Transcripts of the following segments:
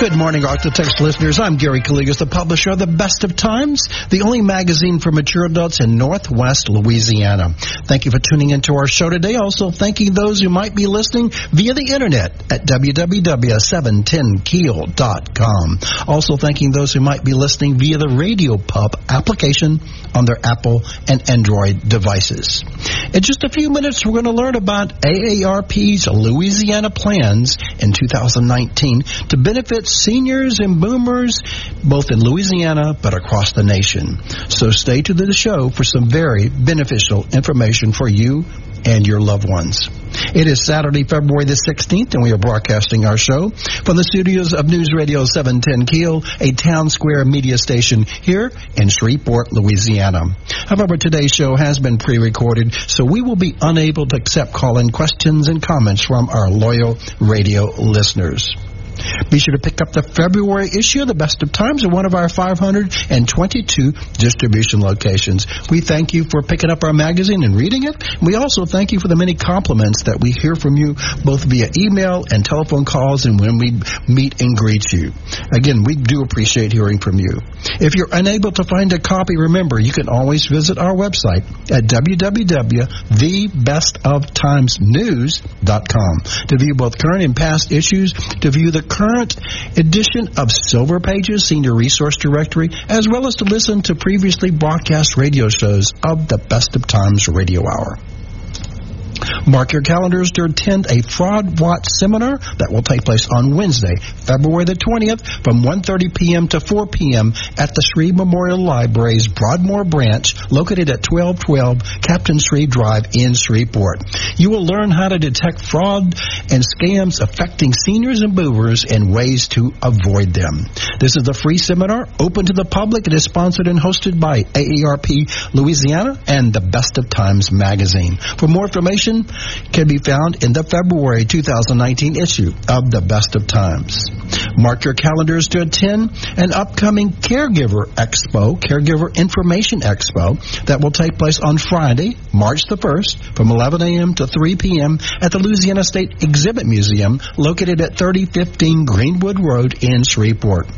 Good morning, ArkLaTex listeners. I'm Gary Calligas, the publisher of The Best of Times, the only magazine for mature adults in Northwest Louisiana. Thank you for tuning into our show today. Also, thanking those who might be listening via the internet at www.710keel.com. Also, thanking those who might be listening via the RadioPUP application on their Apple and Android devices. In just a few minutes, we're going to learn about AARP's Louisiana plans in 2019 to benefit seniors and boomers both in Louisiana but across the nation. So stay to the show for some very beneficial information for you and your loved ones. It is Saturday, February the 16th, and we are broadcasting our show from the studios of News Radio 710 Keel, a Townsquare Media station here in Shreveport, Louisiana. However, today's show has been pre-recorded, so we will be unable to accept call-in questions and comments from our loyal radio listeners. Be sure to pick up the February issue of the Best of Times at one of our 522 distribution locations. We thank you for picking up our magazine and reading it. We also thank you for the many compliments that we hear from you both via email and telephone calls and when we meet and greet you. Again, we do appreciate hearing from you. If you're unable to find a copy, remember you can always visit our website at www.thebestoftimesnews.com to view both current and past issues, to view the current edition of Silver Pages Senior Resource Directory, as well as to listen to previously broadcast radio shows of the Best of Times Radio Hour. Mark your calendars to attend a Fraud Watch seminar that will take place on Wednesday, February the 20th from 1.30 p.m. to 4 p.m. at the Shreve Memorial Library's Broadmoor branch located at 1212 Captain Shreve Drive in Shreveport. You will learn how to detect fraud and scams affecting seniors and boomers and ways to avoid them. This is a free seminar open to the public. It is sponsored and hosted by AARP Louisiana and the Best of Times magazine. For more information, can be found in the February 2019 issue of the Best of Times. Mark your calendars to attend an upcoming Caregiver Expo, Caregiver Information Expo, that will take place on Friday, March the 1st from 11 a.m. to 3 p.m. at the Louisiana State Exhibit Museum located at 3015 Greenwood Road in Shreveport.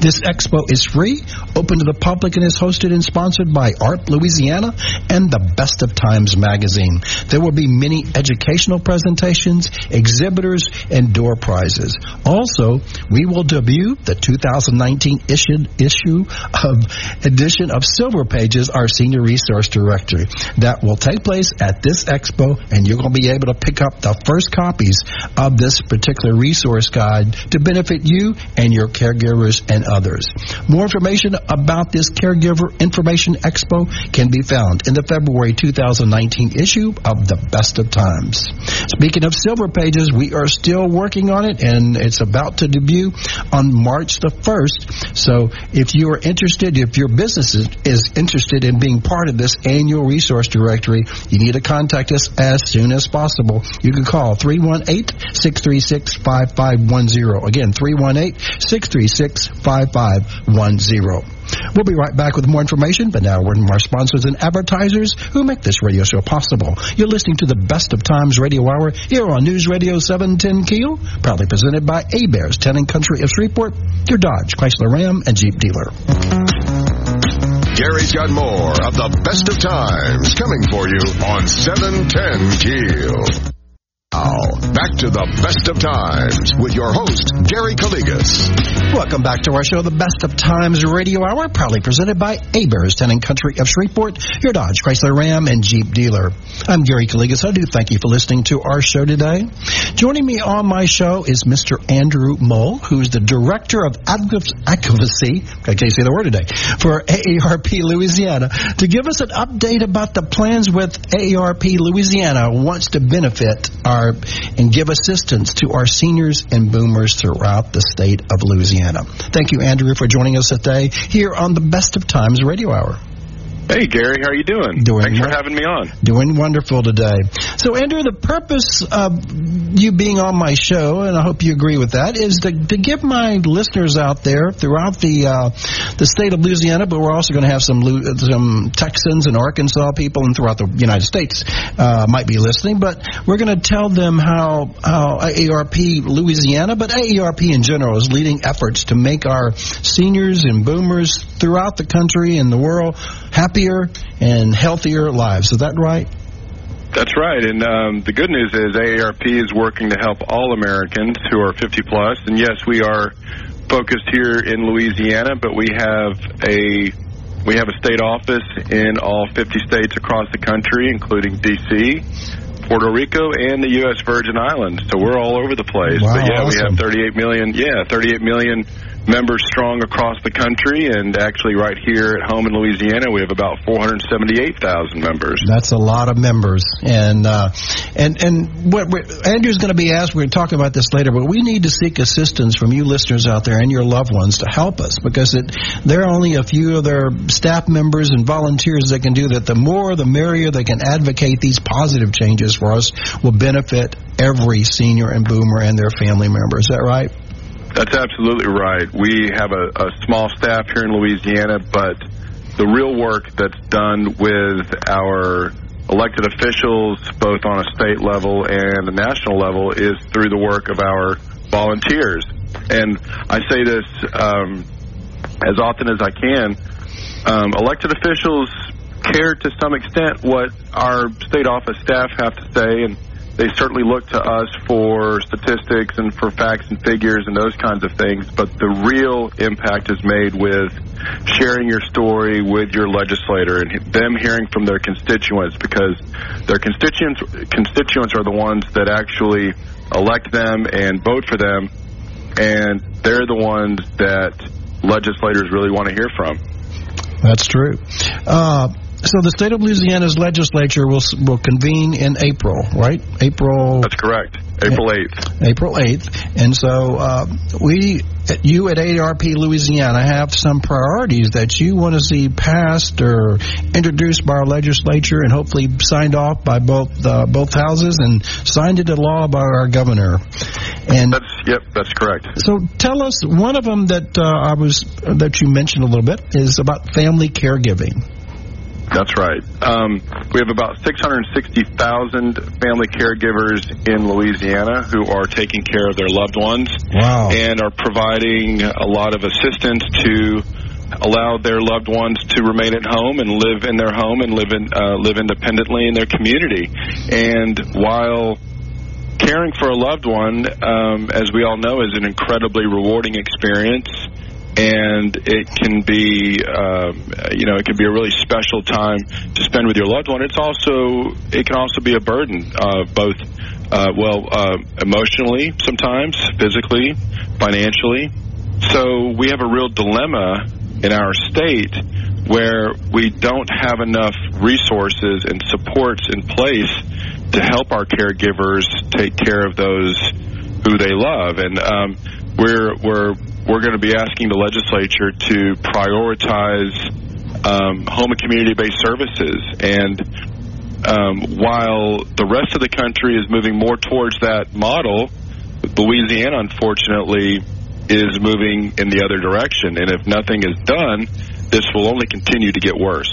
This expo is free, open to the public, and is hosted and sponsored by AARP Louisiana and the Best of Times magazine. There will be many educational presentations, exhibitors, and door prizes. Also, we will debut the 2019 issue, issue of edition of Silver Pages, our senior resource directory. That will take place at this expo, and you're going to be able to pick up the first copies of this particular resource guide to benefit you and your caregivers and others. More information about this Caregiver Information Expo can be found in the February 2019 issue of The Best of Times. Speaking of Silver Pages, we are still working on it and it's about to debut on March the 1st. So if you are interested, if your business is, is interested in being part of this annual resource directory, you need to contact us as soon as possible. You can call 318 636 5510. Again, 318 636 5510. We'll be right back with more information, but now we're from our sponsors and advertisers who make this radio show possible. You're listening to the Best of Times Radio Hour here on News Radio 710 Keel, proudly presented by Hebert's, Town Country of Shreveport, your Dodge, Chrysler Ram, and Jeep dealer. Gary's got more of the best of times coming for you on 710 Keel. Back to the best of times with your host, Gary Calligas. Welcome back to our show, the Best of Times Radio Hour, proudly presented by Hebert's, Town Country of Shreveport, your Dodge, Chrysler Ram, and Jeep dealer. I'm Gary Calligas. I do thank you for listening to our show today. Joining me on my show is Mr. Andrew Muhl, who's the Director of Advocacy, I can't say the word today, for AARP Louisiana, to give us an update about the plans with AARP Louisiana wants to benefit our and give assistance to our seniors and boomers throughout the state of Louisiana. Thank you, Andrew, for joining us today here on the Best of Times Radio Hour. Hey, Gary, how are you doing? Doing Thanks for having me on. Doing wonderful today. So, Andrew, the purpose of you being on my show, and I hope you agree with that, is to, to give my listeners out there throughout the uh, the state of Louisiana, but we're also going to have some some Texans and Arkansas people, and throughout the United States uh, might be listening. But we're going to tell them how how AARP Louisiana, but AARP in general, is leading efforts to make our seniors and boomers throughout the country and the world happier and healthier lives. Is that right? That's right. And um, the good news is AARP is working to help all Americans who are 50 plus. And yes, we are focused here in Louisiana, but we have a we have a state office in all 50 states across the country, including D.C., Puerto Rico, and the U.S. Virgin Islands. So we're all over the place. Wow, but yeah, we have 38 million. Yeah, 38 million members strong across the country, and actually right here at home in Louisiana, we have about 478,000 members. That's a lot of members, and uh, and and what Andrew's going to be asked. We're going to talk about this later, but we need to seek assistance from you listeners out there and your loved ones to help us because it there are only a few of their staff members and volunteers that can do that. The more, the merrier. They can advocate these positive changes for us will benefit every senior and boomer and their family member. Is that right? That's absolutely right. We have a, a small staff here in Louisiana, but the real work that's done with our elected officials, both on a state level and a national level, is through the work of our volunteers. And I say this um, as often as I can. Um, elected officials care to some extent what our state office staff have to say, and they certainly look to us for statistics and for facts and figures and those kinds of things. But the real impact is made with sharing your story with your legislator and them hearing from their constituents because their constituents constituents are the ones that actually elect them and vote for them, and they're the ones that legislators really want to hear from. That's true. Uh, so the state of Louisiana's legislature will will convene in April, right? April That's correct. April 8th. April 8th. And so uh, we, you at AARP Louisiana, have some priorities that you want to see passed or introduced by our legislature and hopefully signed off by both uh, both houses and signed into law by our governor. And That's yep, that's correct. so tell us one of them that uh, I was that you mentioned a little bit is about family caregiving. That's right. Um, we have about 660,000 family caregivers in Louisiana who are taking care of their loved ones Wow. and are providing a lot of assistance to allow their loved ones to remain at home and live in their home and live in uh, live independently in their community. And while caring for a loved one, um, as we all know, is an incredibly rewarding experience, and it can be, um, you know, it can be a really special time to spend with your loved one. It's also, it can also be a burden, uh, both, uh, well, uh, emotionally sometimes, physically, financially. So we have a real dilemma in our state where we don't have enough resources and supports in place to help our caregivers take care of those who they love, and um, we're we're we're going to be asking the legislature to prioritize um, home and community-based services. And um, while the rest of the country is moving more towards that model, Louisiana, unfortunately, is moving in the other direction. And if nothing is done, this will only continue to get worse.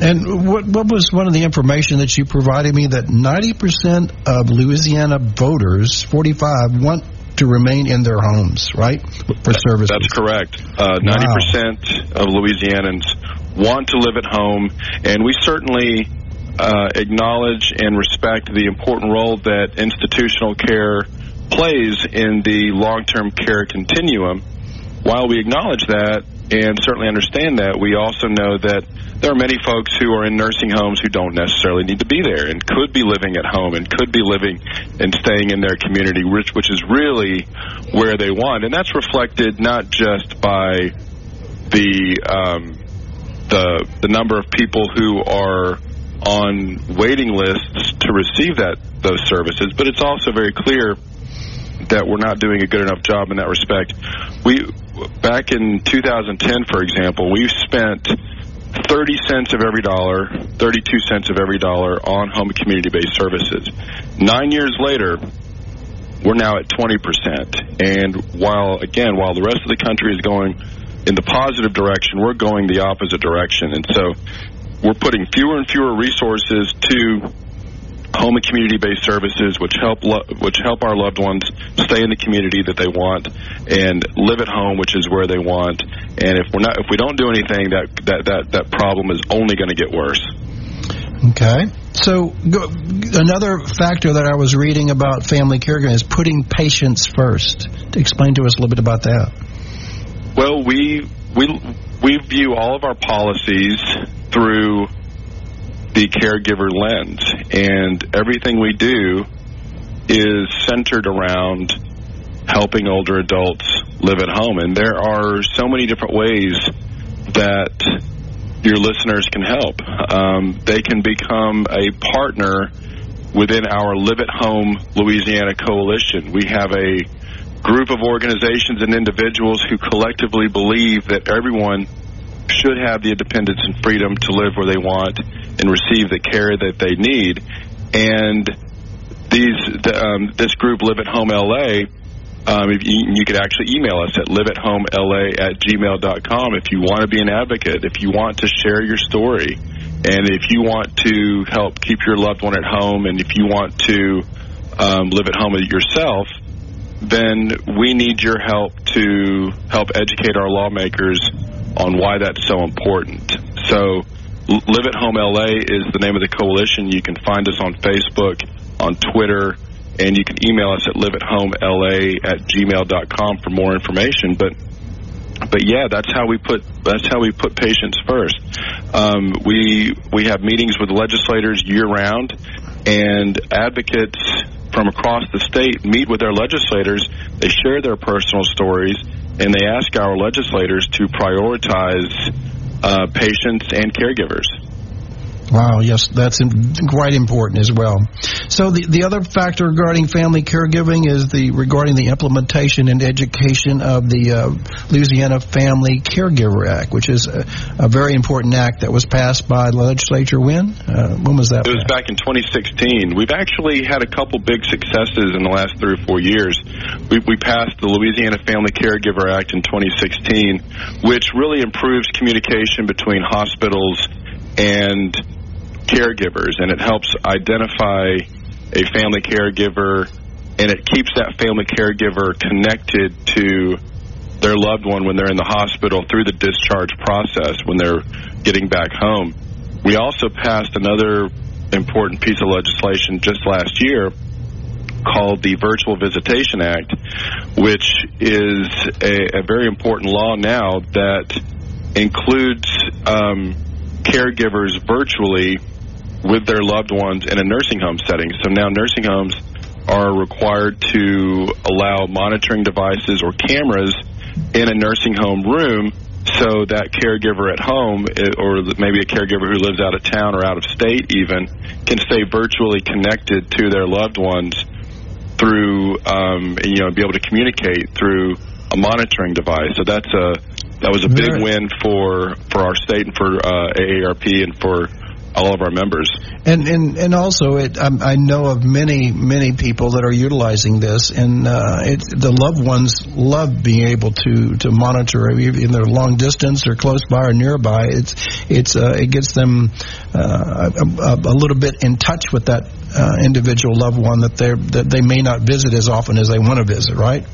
And what what was one of the information that you provided me that 90% of Louisiana voters, 45, want to remain in their homes, right? For services. That's correct. Uh, 90% of Louisianans want to live at home, and we certainly uh, acknowledge and respect the important role that institutional care plays in the long term care continuum. While we acknowledge that and certainly understand that, we also know that there are many folks who are in nursing homes who don't necessarily need to be there and could be living at home and could be living and staying in their community, which, which is really where they want. And that's reflected not just by the um, the the number of people who are on waiting lists to receive that those services, but it's also very clear that we're not doing a good enough job in that respect. We back in 2010, for example, we spent 30 cents of every dollar, 32 cents of every dollar on home community based services. Nine years later, we're now at 20%. And while, again, while the rest of the country is going in the positive direction, we're going the opposite direction. And so we're putting fewer and fewer resources to home and community-based services, which help lo- which help our loved ones stay in the community that they want and live at home, which is where they want. And if we're not, if we don't do anything, that that that that problem is only going to get worse. Okay. So go, another factor that I was reading about family caregiving is putting patients first. Explain to us a little bit about that. Well, we we we view all of our policies through the caregiver lens. And everything we do is centered around helping older adults live at home. And there are so many different ways that your listeners can help. Um, they can become a partner within our Live at Home Louisiana Coalition. We have a group of organizations and individuals who collectively believe that everyone should have the independence and freedom to live where they want and receive the care that they need. And these the, um, this group, Live at Home LA, um, you, you, could actually email us at liveathomela at gmail.com if you want to be an advocate, if you want to share your story, and if you want to help keep your loved one at home, and if you want to um, live at home yourself, then we need your help to help educate our lawmakers on why that's so important. So, Live at Home LA is the name of the coalition. You can find us on Facebook, on Twitter, and you can email us at liveathomela at gmail.com for more information. But but yeah, that's how we put that's how we put patients first. Um, we we have meetings with legislators year round, and advocates from across the state meet with their legislators. They share their personal stories, and they ask our legislators to prioritize uh, patients and caregivers. Wow, yes, that's quite important as well. So the the other factor regarding family caregiving is the regarding the implementation and education of the uh, Louisiana Family Caregiver Act, which is a, a, very important act that was passed by the legislature. When? Uh, when was that? It was back in 2016. We've actually had a couple big successes in the last three or four years. We, we passed the Louisiana Family Caregiver Act in 2016, which really improves communication between hospitals and caregivers, and it helps identify a family caregiver, and it keeps that family caregiver connected to their loved one when they're in the hospital through the discharge process when they're getting back home. We also passed another important piece of legislation just last year called the Virtual Visitation Act, which is a, a very important law now that includes um, caregivers virtually with their loved ones in a nursing home setting. So now nursing homes are required to allow monitoring devices or cameras in a nursing home room so that caregiver at home eh, or maybe a caregiver who lives out of town or out of state even can stay virtually connected to their loved ones through um, you know be able to communicate through a monitoring device so that's a that was a big win for for our state and for uh, AARP and for all of our members. And and and also, it um, I know of many many people that are utilizing this, and uh, it, the loved ones love being able to to monitor in their long distance or close by or nearby. It's it's uh, it gets them uh, a, a, little bit in touch with that uh, individual loved one that they that they may not visit as often as they want to visit. Right.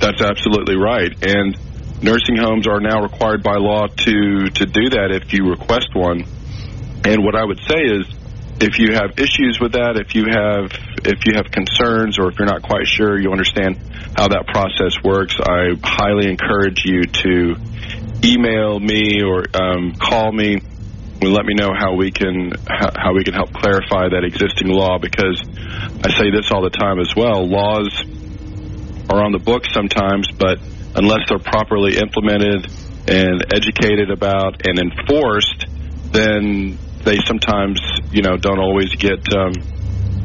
That's absolutely right, and nursing homes are now required by law to to do that if you request one and what I would say is, if you have issues with that, if you have if you have concerns, or if you're not quite sure, you understand how that process works, I highly encourage you to email me or um, call me and let me know how we can how we can help clarify that existing law. Because I say this all the time as well: laws are on the books sometimes, but unless they're properly implemented and educated about and enforced, then they sometimes, you know, don't always get, um,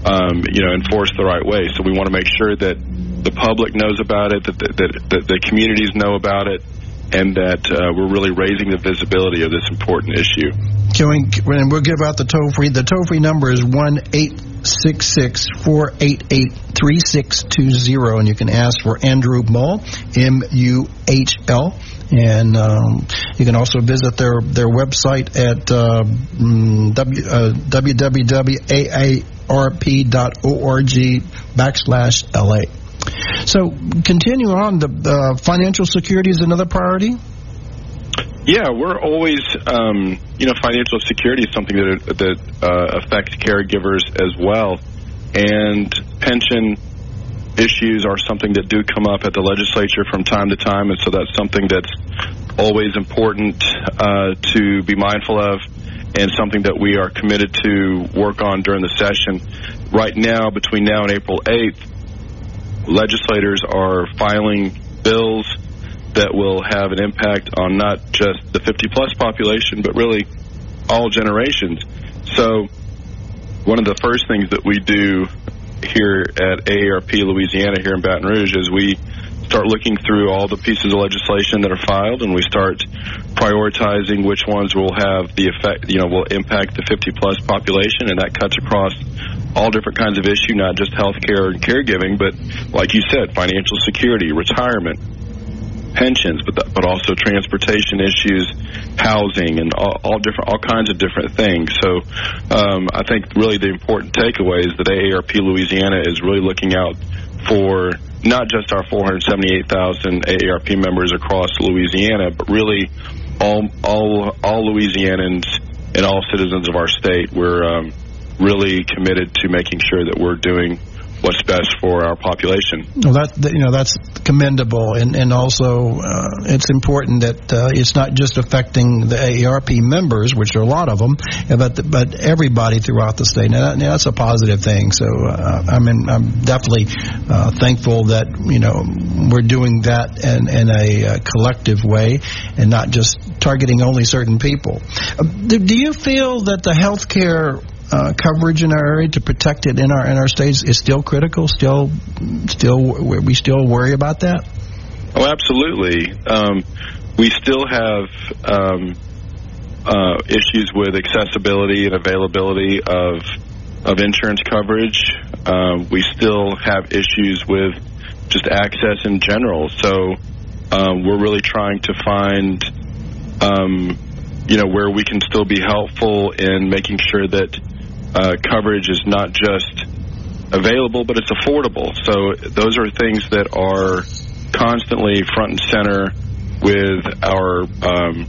um, you know, enforced the right way. So we want to make sure that the public knows about it, that the, that, that the communities know about it, and that uh, we're really raising the visibility of this important issue. Can we, and we'll give out the toll free. The toll free number is one eight six six four eight eight three six two zero, and you can ask for Andrew Muhl, M U H L. And um, you can also visit their their website at uh, mm, w, uh, www.aarp.org backslash LA. So continue on. The uh, financial security is another priority. Yeah, we're always, um, you know, financial security is something that that uh, affects caregivers as well, and pension issues are something that do come up at the legislature from time to time, and so that's something that's always important uh, to be mindful of, and something that we are committed to work on during the session. Right now, between now and April 8th, legislators are filing bills that will have an impact on not just the 50 plus population, but really all generations. So, one of the first things that we do here at AARP Louisiana, here in Baton Rouge, is we start looking through all the pieces of legislation that are filed, and we start prioritizing which ones will have the effect, you know, will impact the 50 plus population, and that cuts across all different kinds of issue, not just health care and caregiving, but like you said, financial security, retirement, pensions, but but also transportation issues, housing, and all, all different all kinds of different things. So um, I think really the important takeaway is that AARP Louisiana is really looking out for not just our 478,000 AARP members across Louisiana, but really all all all Louisianans and all citizens of our state. We're um, really committed to making sure that we're doing what's best for our population. Well, that you know that's commendable, and and also uh, it's important that uh, it's not just affecting the AARP members, which are a lot of them, but but everybody throughout the state. Now, now that's a positive thing. So uh, I mean, I'm definitely uh, thankful that you know we're doing that in in a uh, collective way, and not just targeting only certain people. Uh, do, do you feel that the healthcare uh, coverage in our area to protect it in our in our states is still critical. Still, still we still worry about that. Oh, absolutely. Um, we still have um, uh, issues with accessibility and availability of of insurance coverage. Uh, we still have issues with just access in general. So um, we're really trying to find, um, you know, where we can still be helpful in making sure that uh, coverage is not just available, but it's affordable. So those are things that are constantly front and center with our um,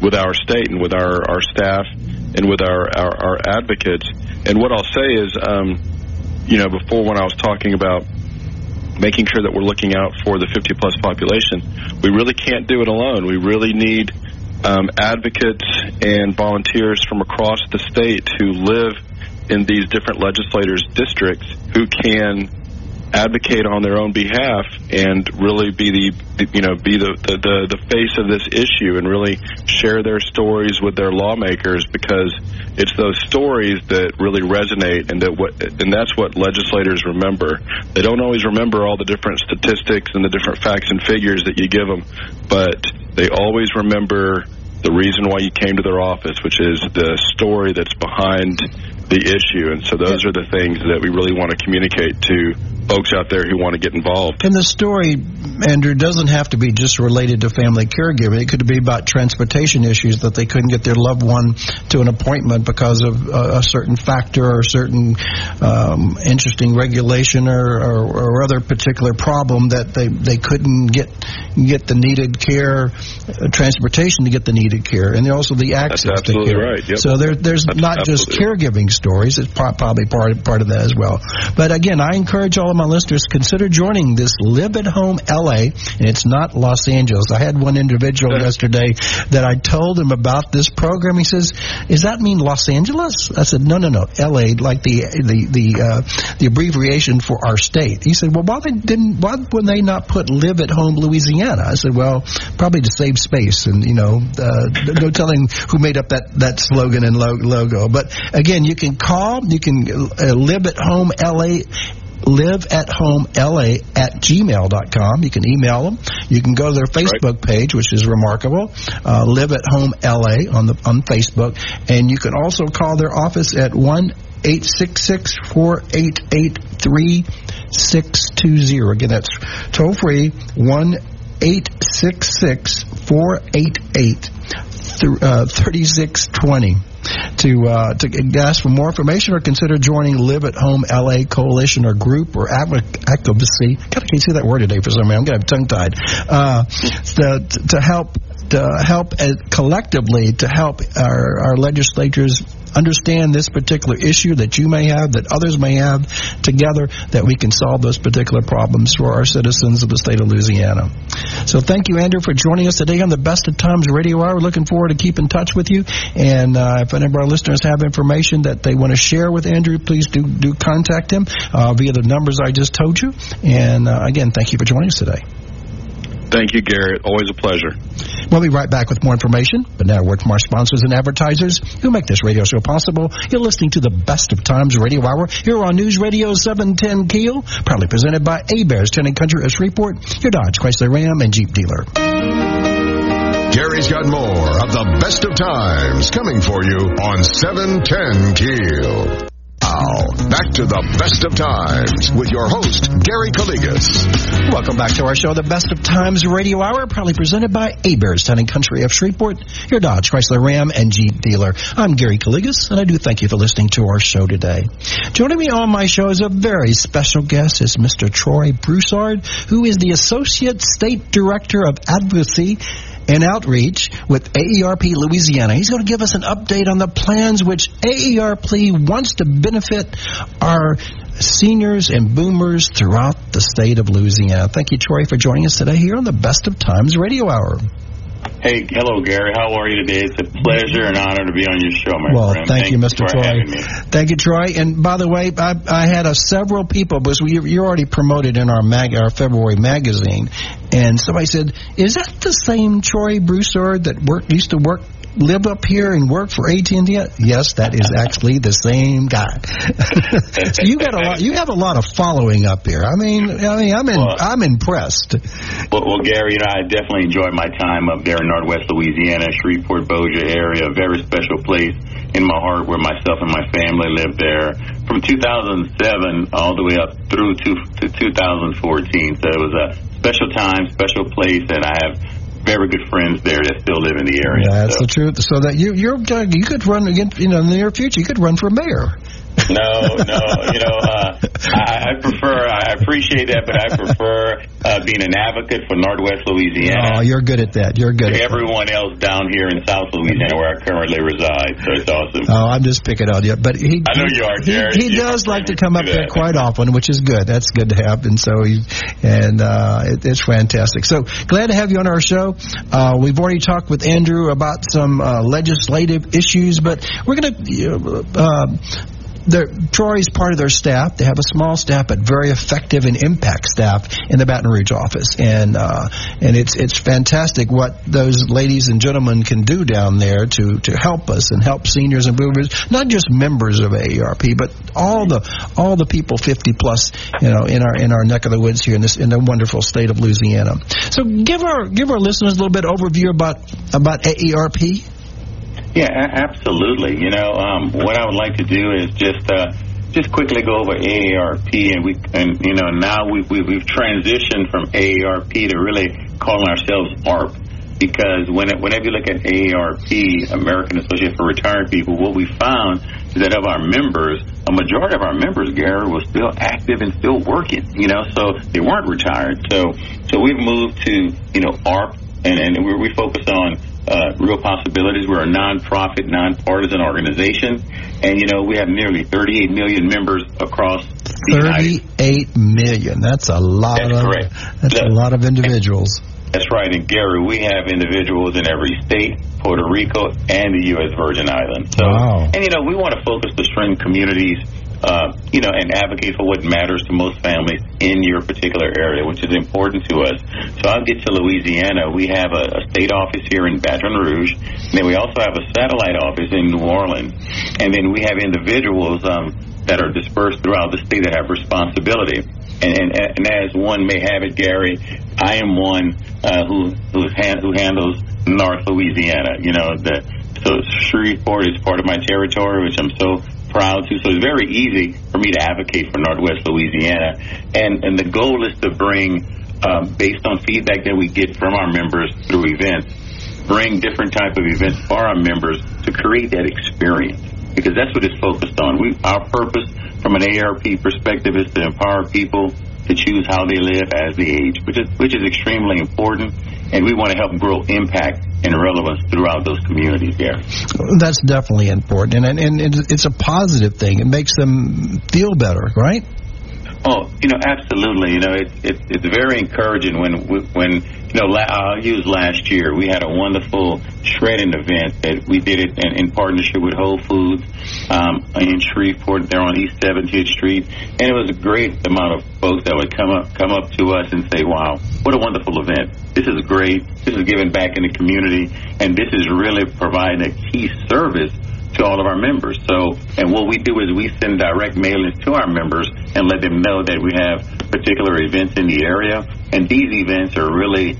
with our state and with our, our staff and with our, our, our advocates. And what I'll say is, um, you know, before when I was talking about making sure that we're looking out for the 50 plus population, we really can't do it alone. We really need um, advocates and volunteers from across the state who live in these different legislators' districts who can advocate on their own behalf and really be the you know be the, the the, face of this issue and really share their stories with their lawmakers because it's those stories that really resonate and that what and that's what legislators remember. They don't always remember all the different statistics and the different facts and figures that you give them but they always remember the reason why you came to their office, which is the story that's behind the issue. And so those are the things that we really want to communicate to folks out there who want to get involved. And the story, Andrew, doesn't have to be just related to family caregiving. It could be about transportation issues that they couldn't get their loved one to an appointment because of a, a certain factor or a certain um, interesting regulation or, or, or, other particular problem that they, they couldn't get get the needed care, uh, transportation to get the needed care, and also the access That's absolutely to care. Right. Yep. So there, there's That's not just caregiving stories; it's probably part part of that as well. But again, I encourage all my listeners consider joining this Live at Home LA, and it's not Los Angeles. I had one individual yesterday that I told him about this program. He says, "Does that mean Los Angeles?" I said, "No, no, no, LA, like the the the uh, the abbreviation for our state." He said, "Well, why they didn't? Why would they not put Live at Home Louisiana?" I said, "Well, probably to save space, and you know, uh, no telling who made up that that slogan and logo." But again, you can call, you can uh, Live at Home LA live at home la at gmail.com. You can email them. You can go to their Facebook right. page, which is remarkable. Uh, live at home la on the on Facebook, and you can also call their office at one 866 488 3620. Again, that's toll free 1 866 488 3620 to uh, to ask for more information or consider joining Live at Home LA Coalition or group or advocacy. God, I can't say that word today for some reason. I'm going to have tongue tied. Uh, to, to help to help uh, collectively to help our, our legislatures understand this particular issue that you may have, that others may have, together that we can solve those particular problems for our citizens of the state of Louisiana. So thank you, Andrew, for joining us today on the Best of Times Radio Hour. We're looking forward to keep in touch with you. And uh, if any of our listeners have information that they want to share with Andrew, please do do contact him uh, via the numbers I just told you. And uh, again, thank you for joining us today. Thank you, Garrett. Always a pleasure. We'll be right back with more information, but now a word from our sponsors and advertisers who make this radio show possible. You're listening to the Best of Times Radio Hour here on News Radio 710 Keel, proudly presented by Hebert's and Country of Shreveport, your Dodge, Chrysler, Ram, and Jeep dealer. Gary's got more of the Best of Times coming for you on 710 Keel. Now, back to the best of times with your host, Gary Calligas. Welcome back to our show, the Best of Times Radio Hour, proudly presented by Hebert's, Town and Country of Shreveport, your Dodge, Chrysler, Ram, and Jeep dealer. I'm Gary Calligas, and I do thank you for listening to our show today. Joining me on my show is a very special guest, is Mr. Troy Broussard, who is the Associate State Director of Advocacy and outreach with AARP Louisiana. He's going to give us an update on the plans which AARP wants to benefit our seniors and boomers throughout the state of Louisiana. Thank you, Troy, for joining us today here on the Best of Times Radio Hour. Hey, hello, Gary. How are you today? It's a pleasure and honor to be on your show, my well, friend. Thank, thank you, Mr. Troy. Thank you, Troy. And by the way, I, I had a, several people because we, you're already promoted in our mag, our February magazine, and somebody said, "Is that the same Troy Broussard that worked used to work live up here and work for AT&T? Yes, that is actually the same guy. so you got a lot. You have a lot of following up here. I mean, I mean, I'm in, well, I'm impressed. Well, well, Gary, you know, I definitely enjoyed my time up there in Northwest Louisiana, Shreveport, Bossier area. A very special place in my heart where myself and my family lived there from 2007 all the way up through to, to 2014. So it was a special time, special place, and I have very good friends there that still live in the area. That's so. the truth. So that you you're you could run again, you know, in the near future, you could run for mayor. No, no, you know, uh, I, I prefer, I appreciate that, but I prefer uh, being an advocate for Northwest Louisiana. Oh, you're good at that. You're good. at everyone that. else down here in South Louisiana, where I currently reside, so it's awesome. Oh, I'm just picking on you, but he. I know you are, Jared. He, he does like to come up here quite often, which is good. That's good to have, and so he, and uh, it, it's fantastic. So glad to have you on our show. Uh, we've already talked with Andrew about some uh, legislative issues, but we're going to their, Troy's part of their staff. They have a small staff, but very effective and impact staff in the Baton Rouge office, and uh, and it's it's fantastic what those ladies and gentlemen can do down there to to help us and help seniors and boomers, not just members of AARP, but all the all the people 50 plus, you know, in our in our neck of the woods here in this in the wonderful state of Louisiana. So give our give our listeners a little bit overview about about AARP. Yeah, absolutely. You know, um, what I would like to do is just uh, just quickly go over AARP, and we and you know now we, we we've transitioned from AARP to really calling ourselves ARP because when it, whenever you look at AARP, American Association for Retired People, what we found is that of our members, a majority of our members, Gary, was still active and still working. You know, so they weren't retired. So so we've moved to you know ARP, and and we, we focus on uh, Real Possibilities. We're a nonprofit, nonpartisan organization, and you know we have nearly 38 million members across. the 38 million. That's a lot that's of. Correct. That's a lot of individuals. That's right. And Gary, we have individuals in every state, Puerto Rico, and the U.S. Virgin Islands. So, wow. and you know, we want to focus to strengthen communities uh, you know, and advocate for what matters to most families in your particular area, which is important to us. So I'll get to Louisiana. We have a, a state office here in Baton Rouge, and then we also have a satellite office in New Orleans, and then we have individuals. Um, that are dispersed throughout the state that have responsibility. And, and, and as one may have it, Gary, I am one uh, who who, hand, who handles North Louisiana. You know, the, so Shreveport is part of my territory, which I'm so proud to. So it's very easy for me to advocate for Northwest Louisiana. And and the goal is to bring, um, based on feedback that we get from our members through events, bring different type of events for our members to create that experience because that's what it's focused on. We our purpose from an AARP perspective is to empower people to choose how they live as they age, which is which is extremely important, and we want to help grow impact and relevance throughout those communities there. That's definitely important, and and, and it's a positive thing. It makes them feel better, right? Oh, you know, absolutely. You know, it's it's it's very encouraging when when know, I'll use last year. We had a wonderful shredding event that we did it in, in partnership with Whole Foods um, in Shreveport. There on East 17th Street, and it was a great amount of folks that would come up come up to us and say, "Wow, what a wonderful event! This is great. This is giving back in the community, and this is really providing a key service." To all of our members. So, and what we do is we send direct mailings to our members and let them know that we have particular events in the area. And these events are really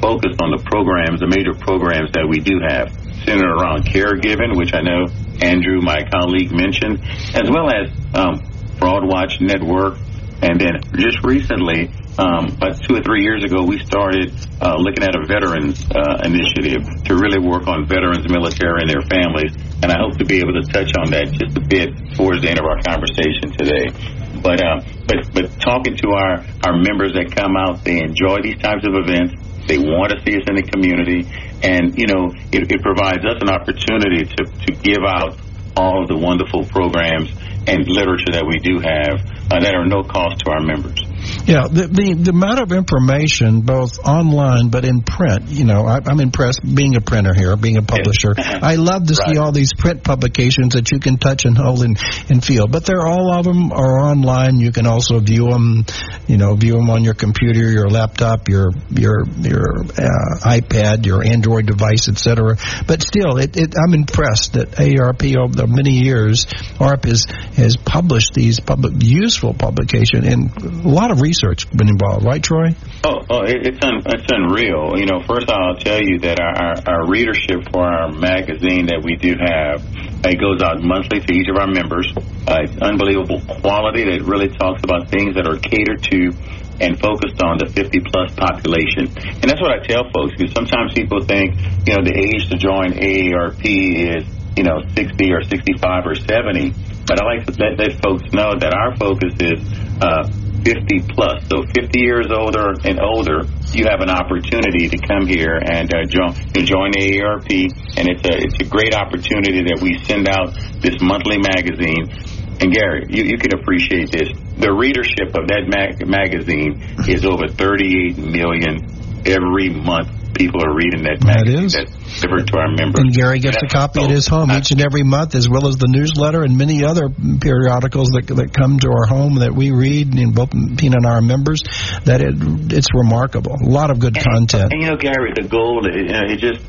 focused on the programs, the major programs that we do have, centered around caregiving, which I know Andrew, my colleague, mentioned, as well as um, Fraud Watch Network. And then just recently, um, about two or three years ago, we started uh, looking at a veterans uh, initiative to really work on veterans, military, and their families. And I hope to be able to touch on that just a bit towards the end of our conversation today. But uh, but but talking to our our members that come out, they enjoy these types of events. They want to see us in the community, and you know it, it provides us an opportunity to to give out all of the wonderful programs and literature that we do have uh, that are no cost to our members. Yeah, the, the, the amount of information, both online but in print, you know, I, am I'm impressed being a printer here, being a publisher. I love to right. see all these print publications that you can touch and hold and, and feel. But they're all of them are online. You can also view them, you know, view them on your computer, your laptop, your your your uh, iPad, your Android device, etc. But still, it, it, I'm impressed that AARP over the many years, AARP has has published these public useful publication and a lot of research been involved, right, Troy? Oh, oh it's un, it's unreal. You know, first I'll tell you that our, our readership for our magazine that we do have, it goes out monthly to each of our members. Uh, it's unbelievable quality that really talks about things that are catered to and focused on the 50 plus population. And that's what I tell folks because sometimes people think, you know, the age to join AARP is, you know, 60 or 65 or 70. But I like to let, let folks know that our focus is uh, 50 plus. So 50 years older and older, you have an opportunity to come here and uh, join, join the AARP. And it's a, it's a great opportunity that we send out this monthly magazine. And Gary, you, you can appreciate this. The readership of that mag- magazine is over 38 million every month people are reading that magazine that that's delivered to our members. And Gary gets a copy at his home each and every month, as well as the newsletter and many other periodicals that that come to our home that we read in both Pina and our members. That it it's remarkable. A lot of good and, content. And you know, Gary, the goal it, it just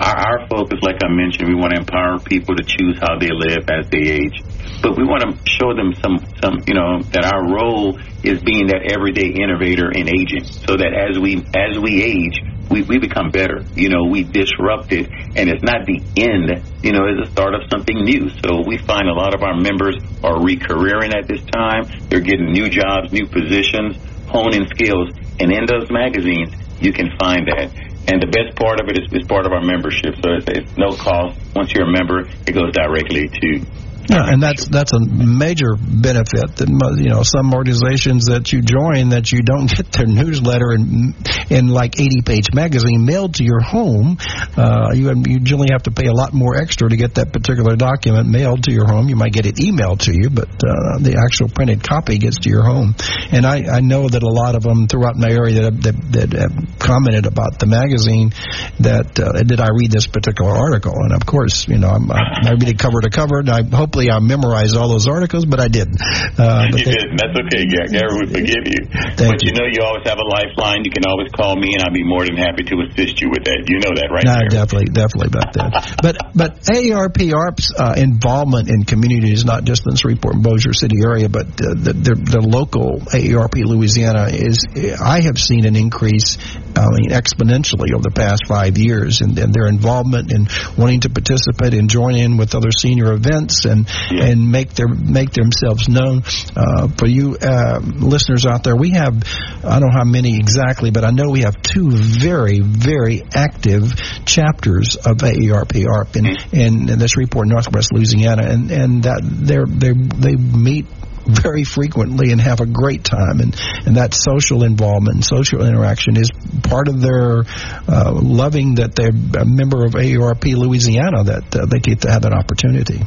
our, our focus, like I mentioned, we want to empower people to choose how they live as they age. But we want to show them some, some, you know, that our role is being that everyday innovator and agent. so that as we as we age, we, we become better. You know, we disrupt it, and it's not the end. You know, it's the start of something new. So we find a lot of our members are recareering at this time. They're getting new jobs, new positions, honing skills, and in those magazines, you can find that. And the best part of it is, is part of our membership. So it's, it's no cost. Once you're a member, it goes directly to yeah, and that's that's a major benefit that you know some organizations that you join that you don't get their newsletter in in like 80 page magazine mailed to your home. Uh, you you generally have to pay a lot more extra to get that particular document mailed to your home. You might get it emailed to you, but uh, the actual printed copy gets to your home. And I, I know that a lot of them throughout my area that that, that have commented about the magazine that uh, did I read this particular article? And of course, you know I'm, I read it cover to cover, and I hope I memorized all those articles, but I didn't. Uh, but you they, didn't. That's okay. Gary would forgive you. but you. you. know, you always have a lifeline. You can always call me, and I'll be more than happy to assist you with that. You know that, right? No, definitely, definitely about that. but but AARP ARP's uh, involvement in communities, not just in the Shreveport and Bossier City area, but uh, the, the, the local AARP Louisiana is. I have seen an increase, I mean, exponentially over the past five years, and, and their involvement in wanting to participate and join in with other senior events and yeah. and make their make themselves known. Uh, for you uh, listeners out there, we have I don't know how many exactly, but I know we have two very very active chapters of ARP in, in, in this report, Northwest Louisiana, and and that they they they meet very frequently and have a great time. And, and that social involvement and social interaction is part of their uh, loving that they're a member of AARP Louisiana that uh, they get to have that opportunity.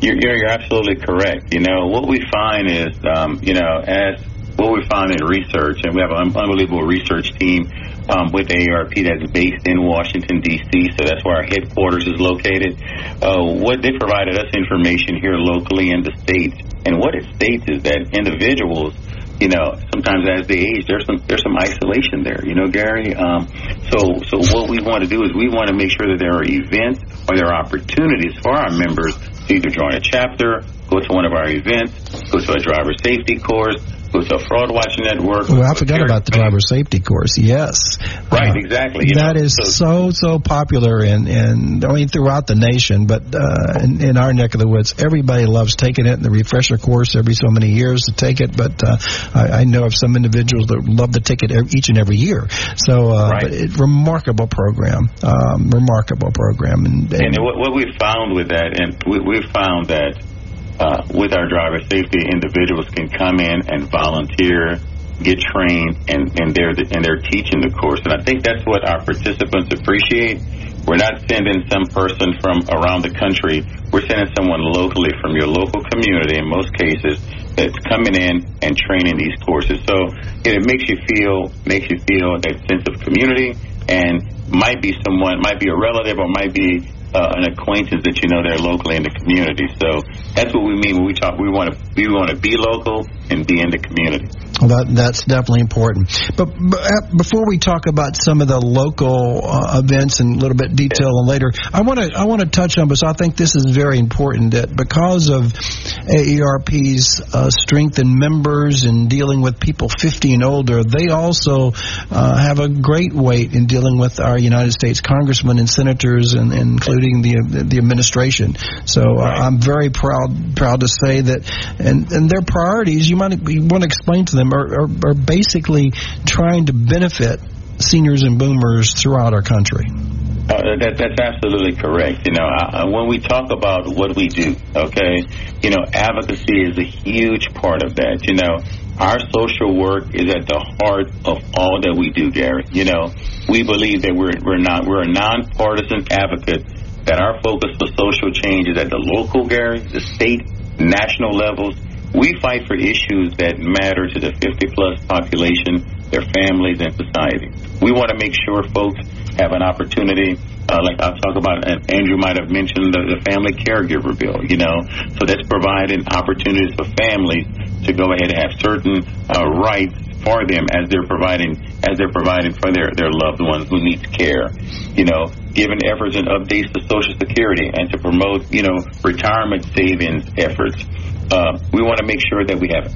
You're, you're, absolutely correct. You know, what we find is, um, you know, as what we find in research, and we have an unbelievable research team um, with AARP that's based in Washington, D.C., so that's where our headquarters is located. Uh, what they provided us information here locally in the states, and what it states is that individuals you know, sometimes as they age, there's some there's some isolation there. You know, Gary. Um, so so what we want to do is we want to make sure that there are events or there are opportunities for our members either join a chapter, go to one of our events, go to a driver safety course, with a fraud watch network. Well, I forgot about the driver safety course. Yes, right, uh, exactly. That know, is so, so popular in in I mean throughout the nation, but uh, in, in our neck of the woods, everybody loves taking it. And the refresher course every so many years to take it, but uh, I, I know of some individuals that love to take it each and every year. So, uh, right. but it, remarkable program, um, remarkable program, and, and, and what, what we found with that, and we, we found that uh, with our driver safety, individuals can come in and volunteer, get trained, and, and they're the, and they're teaching the course. And I think that's what our participants appreciate. We're not sending some person from around the country. We're sending someone locally from your local community in most cases that's coming in and training these courses. So it makes you feel makes you feel that sense of community and might be someone, might be a relative or might be uh, an acquaintance that you know there locally in the community. So that's what we mean when we talk. We want to we want to be local and be in the community. Well, that, that's definitely important. But, but uh, before we talk about some of the local uh, events in a little bit detail yeah. later, I want to I want to touch on because I think this is very important that because of AARP's uh, strength in members and dealing with people 50 and older, they also uh, have a great weight in dealing with our United States congressmen and senators and, and including the the administration. So uh, right. I'm very proud proud to say that and and their priorities you might you want to explain to them them are, are, are basically trying to benefit seniors and boomers throughout our country. Uh, that, that's absolutely correct. You know, when we talk about what we do, okay, you know, advocacy is a huge part of that. You know, our social work is at the heart of all that we do, Gary. You know, we believe that we're we're not we're a nonpartisan advocate. That our focus for social change is at the local, Gary, the state, national levels, we fight for issues that matter to the 50 plus population, their families, and society. We want to make sure folks have an opportunity. Uh, like I'll talk about, and Andrew might have mentioned the, the family caregiver bill, you know. So that's providing opportunities for families to go ahead and have certain uh, rights for them as they're providing as they're providing for their, their loved ones who need care. You know, giving efforts and updates to Social Security and to promote, you know, retirement savings efforts uh, we want to make sure that we have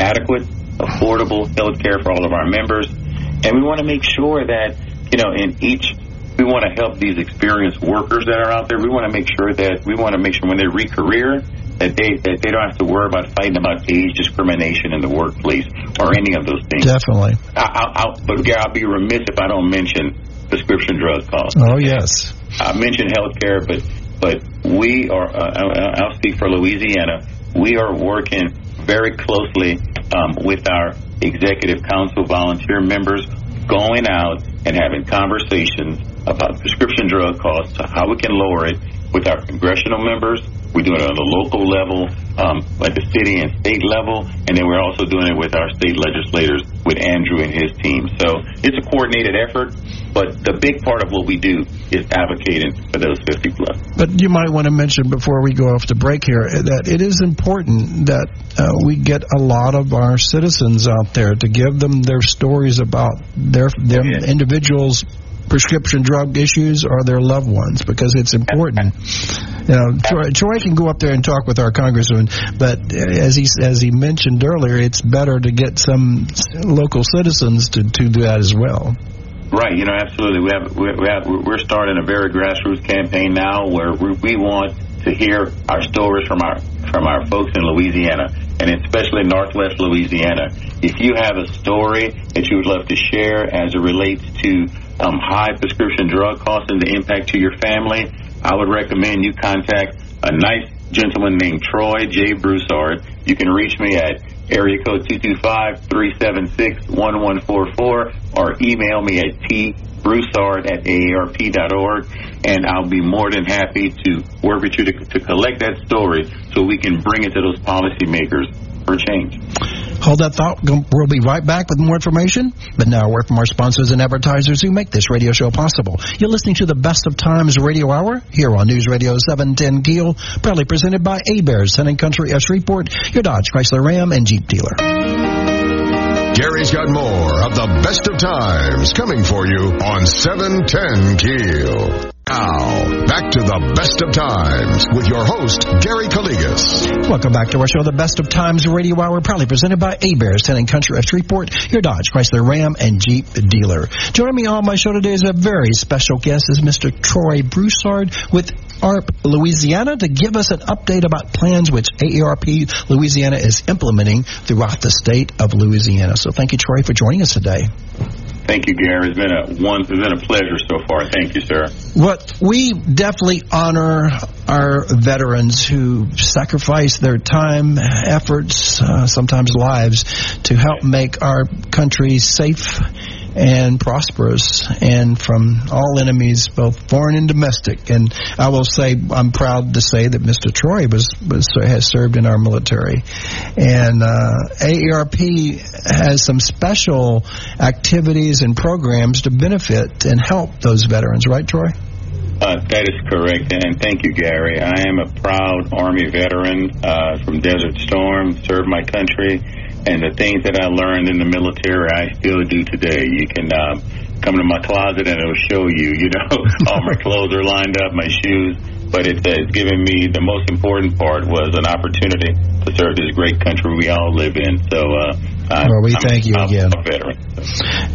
adequate, affordable health care for all of our members. And we want to make sure that, you know, in each, we want to help these experienced workers that are out there. We want to make sure that, we want to make sure when they re-career, that they that they don't have to worry about fighting about age discrimination in the workplace or any of those things. Definitely. I, I, but Gary, I'll be remiss if I don't mention prescription drug costs. Oh yes. I mentioned health care, but but we are. Uh, I'll speak for Louisiana we are working very closely um, with our executive council volunteer members, going out and having conversations about prescription drug costs, how we can lower it with our congressional members. We do it on the local level. um, at the city and state level, and then we're also doing it with our state legislators, with Andrew and his team. So it's a coordinated effort, but the big part of what we do is advocating for those 50 plus. But you might want to mention before we go off the break here that it is important that uh, we get a lot of our citizens out there to give them their stories about their their yeah. individuals prescription drug issues or their loved ones because it's important. You know, Troy, Troy, can go up there and talk with our congressman, but as he as he mentioned earlier, it's better to get some local citizens to to do that as well. Right, you know, absolutely. We have we have we're starting a very grassroots campaign now where we want to hear our stories from our from our folks in Louisiana and especially Northwest Louisiana. If you have a story that you would love to share as it relates to um, high prescription drug costs and the impact to your family, I would recommend you contact a nice gentleman named Troy J. Broussard. You can reach me at area code 225-376-1144 or email me at tbroussard at aarp.org and I'll be more than happy to work with you to, to collect that story so we can bring it to those policymakers for change. Hold that thought. We'll be right back with more information. But now, a word from our sponsors and advertisers who make this radio show possible. You're listening to the Best of Times Radio Hour here on News Radio 710 Keel, proudly presented by Hebert's, Sun Country of Shreveport, your Dodge, Chrysler, Ram, and Jeep dealer. Gary's got more of the best of times coming for you on 710 Keel. Now, back to the best of times with your host, Gary Calligas. Welcome back to our show, The Best of Times Radio Hour, proudly presented by Hebert's, Town Country of Shreveport, your Dodge, Chrysler, Ram, and Jeep dealer. Joining me on my show today is a very special guest, is Mr. Troy Broussard with AARP Louisiana to give us an update about plans which AARP Louisiana is implementing throughout the state of Louisiana. So thank you, Troy, for joining us today. Thank you, Gary. It's been a one. It's been a pleasure so far. Thank you, sir. What we definitely honor our veterans who sacrifice their time, efforts, uh, sometimes lives, to help make our country safe and prosperous and from all enemies, both foreign and domestic. And I will say, I'm proud to say that Mr. Troy was, was has served in our military. And uh, AARP has some special activities and programs to benefit and help those veterans, right, Troy? Uh, that is correct, and thank you, Gary. I am a proud Army veteran uh, from Desert Storm, served my country, and the things that I learned in the military, I still do today. You can uh, come to my closet and it'll show you. You know, all my clothes are lined up, my shoes, but it's, uh, it's given me the most important part was an opportunity to serve this great country we all live in. So. Uh, well, we I'm, thank you I'm again. A veteran.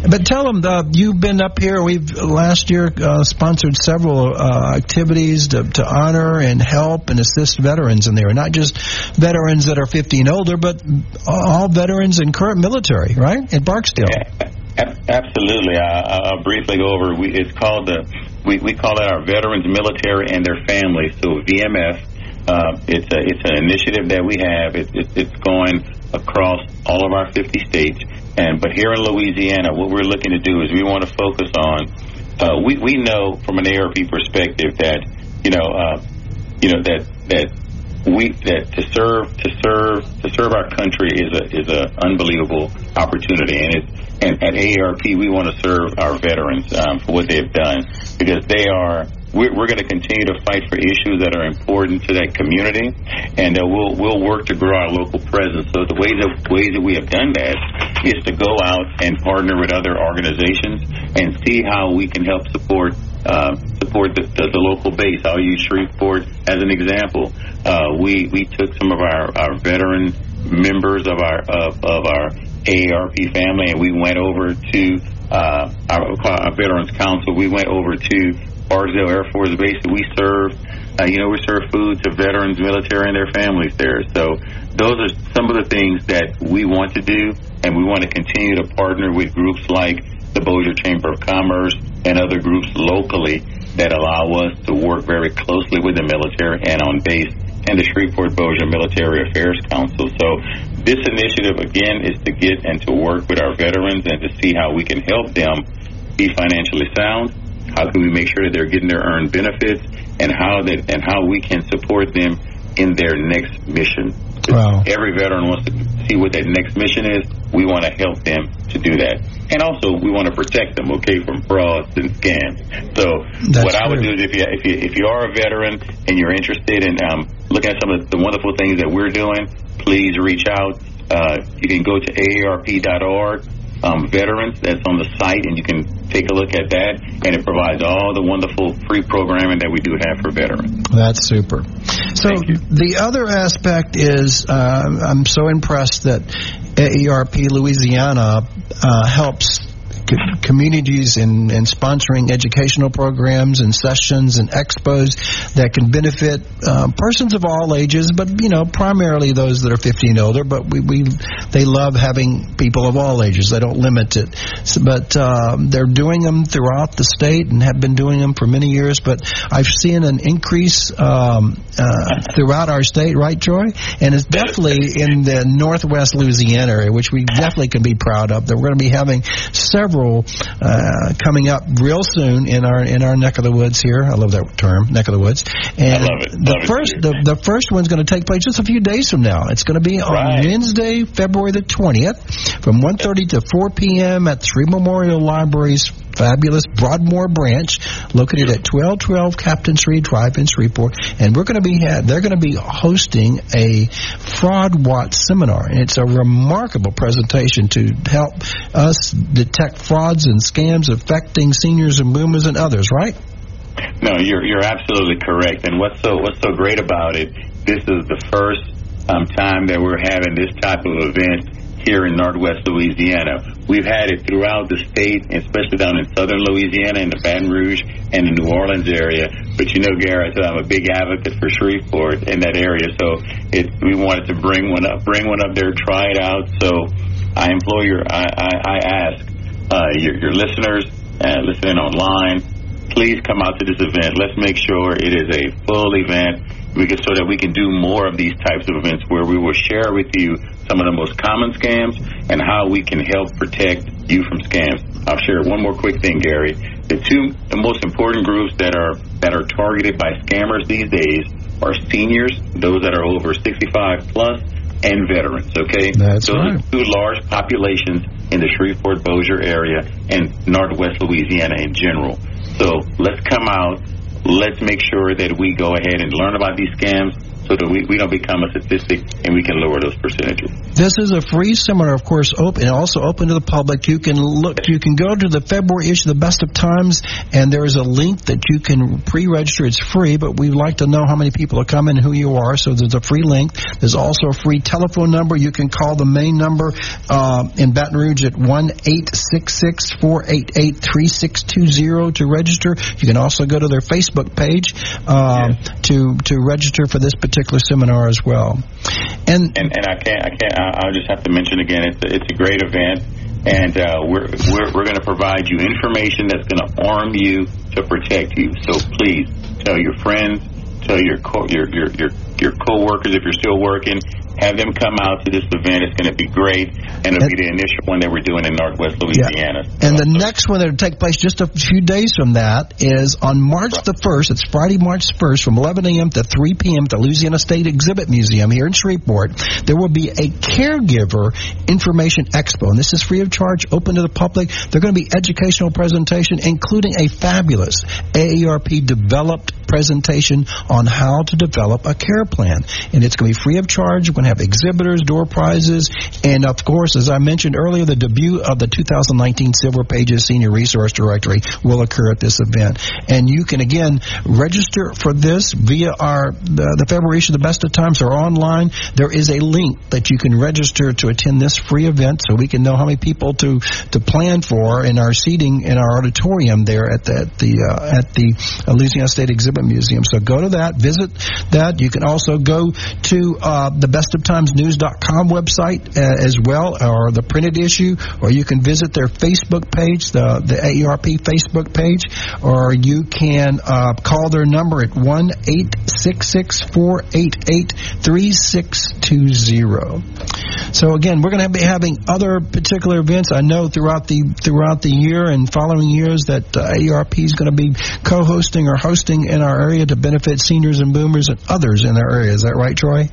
But tell them uh, you've been up here. We've last year uh, sponsored several uh, activities to, to honor and help and assist veterans in there. Not just veterans that are 50 and older, but all veterans and current military, right? At Barksdale. Yeah, absolutely. I, will briefly go over. We, it's called the we, we call it our veterans military and their families. So VMF. Uh, it's a it's an initiative that we have. It, it, it's going across all of our 50 states. And but here in Louisiana, what we're looking to do is we want to focus on. Uh, we we know from an AARP perspective that you know uh, you know that that we that to serve to serve to serve our country is a is a unbelievable opportunity, and it and at AARP we want to serve our veterans um, for what they've done because they are we're, we're going to continue to fight for issues that are important to that community, and uh, we'll we'll work to grow our local presence. So the ways that ways that we have done that is to go out and partner with other organizations and see how we can help support uh, support the, the, the local base. I'll use Shreveport as an example. Uh, we we took some of our, our veteran members of our of, of our AARP family, and we went over to uh, our, our Veterans Council. We went over to Barksdale Air Force Base that we serve. Uh, you know, we serve food to veterans, military, and their families there. So those are some of the things that we want to do, and we want to continue to partner with groups like the Bossier Chamber of Commerce and other groups locally that allow us to work very closely with the military and on base and the Shreveport Bossier Military Affairs Council. So this initiative, again, is to get and to work with our veterans and to see how we can help them be financially sound how can we make sure that they're getting their earned benefits, and how that and how we can support them in their next mission. Wow. Every veteran wants to see what that next mission is. We want to help them to do that. And also, we want to protect them, okay, from frauds and scams. So, That's what I would true. do is if you, if you, if you are a veteran and you're interested in um, looking at some of the wonderful things that we're doing, please reach out. Uh, you can go to aarp.org, um, veterans, that's on the site, and you can take a look at that. And it provides all the wonderful free programming that we do have for veterans. That's super. So the other aspect is uh, I'm so impressed that AARP Louisiana uh, helps co- communities in, in sponsoring educational programs and sessions and expos that can benefit uh, persons of all ages, but you know primarily those that are 50 and older. But we, we they love having people of all ages. They don't limit it, so, but uh, they're doing them throughout the state and have been doing them for many years. But I've seen an increase um, uh, throughout our state, right, Troy? And it's definitely in the northwest Louisiana area, which we definitely can be proud of. That we're going to be having several uh, coming up real soon in our in our neck of the woods here. I love that term, neck of the woods. And love it. the Love it, first the, the first one's going to take place just a few days from now. It's going to be on Right. Wednesday, February the 20th, from 1:30 to 4 p.m. at Shreve Memorial Library's fabulous Broadmoor branch, located at 1212 Captain Shreve Drive in Shreveport. And we're going to be they're going to be hosting a fraud watch seminar, and it's a remarkable presentation to help us detect frauds and scams affecting seniors and boomers and others. Right? No, you're you're absolutely correct. And what's so what's so great about it? This is the first um, time that we're having this type of event here in Northwest Louisiana. We've had it throughout the state, especially down in southern Louisiana, in the Baton Rouge and the New Orleans area. But you know, Garrett, I'm a big advocate for Shreveport in that area, so it, we wanted to bring one up, bring one up there, try it out. So I implore your, I, I, I ask uh, your, your listeners uh, listening online please come out to this event. Let's make sure it is a full event we can, so that we can do more of these types of events where we will share with you some of the most common scams and how we can help protect you from scams. I'll share one more quick thing, Gary. The two the most important groups that are that are targeted by scammers these days are seniors, those that are over 65 plus, and veterans. Okay, That's those right. are two large populations in the Shreveport Bossier area and northwest Louisiana in general. So let's come out. Let's make sure that we go ahead and learn about these scams so that we, we don't become a statistic and we can lower those percentages. This is a free seminar, of course, open and also open to the public. You can look, you can go to the February issue, of the Best of Times, and there is a link that you can pre-register. It's free, but we'd like to know how many people are coming, and who you are. So there's a free link. There's also a free telephone number. You can call the main number uh, in Baton Rouge at one eight six six four eight eight three six two zero to register. You can also go to their Facebook page um, to to register for this particular seminar as well. And And and I can't I can't I'll just have to mention again it's a, it's a great event and uh, we're we're we're going to provide you information that's going to arm you to protect you. So please tell your friends, tell your co- your your your your coworkers if you're still working. Have them come out to this event. It's going to be great, and it'll be the initial one that we're doing in Northwest Louisiana. And the So- next one that'll take place just a few days from that is on March the 1st. It's Friday, March 1st from 11 a.m. to 3 p.m. at the Louisiana State Exhibit Museum here in Shreveport. There will be a caregiver information expo, and this is free of charge, open to the public. They're going to be educational presentation, including a fabulous AARP developed presentation on how to develop a care plan. And it's going to be free of charge. We're going to have exhibitors, door prizes, and of course, as I mentioned earlier, the debut of the 2019 Silver Pages Senior Resource Directory will occur at this event. And you can again register for this via our the, the February issue, the Best of Times, or online. There is a link that you can register to attend this free event, so we can know how many people to to plan for in our seating in our auditorium there at the at the uh, at the Louisiana State Exhibit Museum. So go to that, visit that. You can also go to uh, the Best bestoftimesnews.com website uh, as well, or the printed issue, or you can visit their Facebook page, the, the AARP Facebook page, or you can uh, call their number at 1 866 488 3620. So again, we're going to be having other particular events. I know throughout the throughout the year and following years that uh, AARP is going to be co-hosting or hosting in our area to benefit seniors and boomers and others in our area. Is that right, Troy?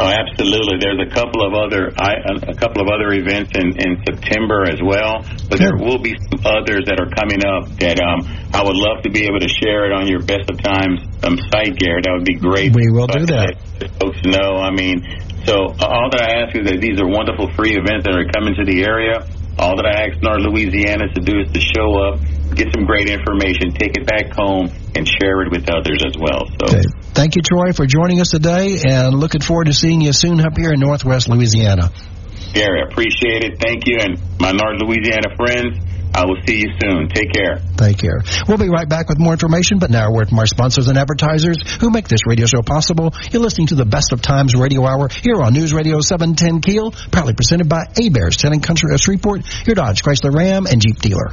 Oh, absolutely. There's a couple of other a couple of other events in, in September as well, but there will be some others that are coming up that um, I would love to be able to share it on your Best of Times um, site, Garrett. That would be great. We will do that. Folks know. I mean, so all that I ask is that these are wonderful free events that are coming to the area. All that I ask North Louisiana to do is to show up, get some great information, take it back home, and share it with others as well. So, okay. thank you, Troy, for joining us today, and looking forward to seeing you soon up here in Northwest Louisiana. Gary, appreciate it. Thank you, and my North Louisiana friends. I will see you soon. Take care. Take care. We'll be right back with more information, but now a word from our sponsors and advertisers who make this radio show possible. You're listening to the Best of Times Radio Hour here on News Radio 710 Keel, proudly presented by Hebert's, Selling Country of Shreveport, your Dodge, Chrysler Ram, and Jeep dealer.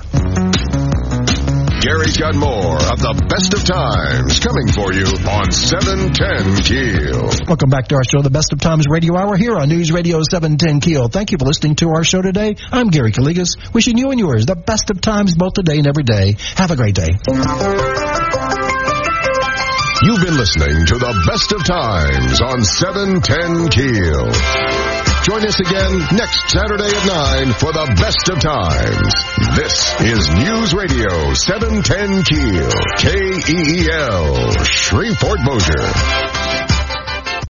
Gary's got more of the best of times coming for you on 710 Keel. Welcome back to our show, the Best of Times Radio Hour here on News Radio 710 Keel. Thank you for listening to our show today. I'm Gary Calligas, wishing you and yours the best of times both today and every day. Have a great day. You've been listening to the Best of Times on 710 Keel. Join us again next Saturday at 9 for the best of times. This is News Radio 710 Keel, K-E-E-L, Shreveport Bossier.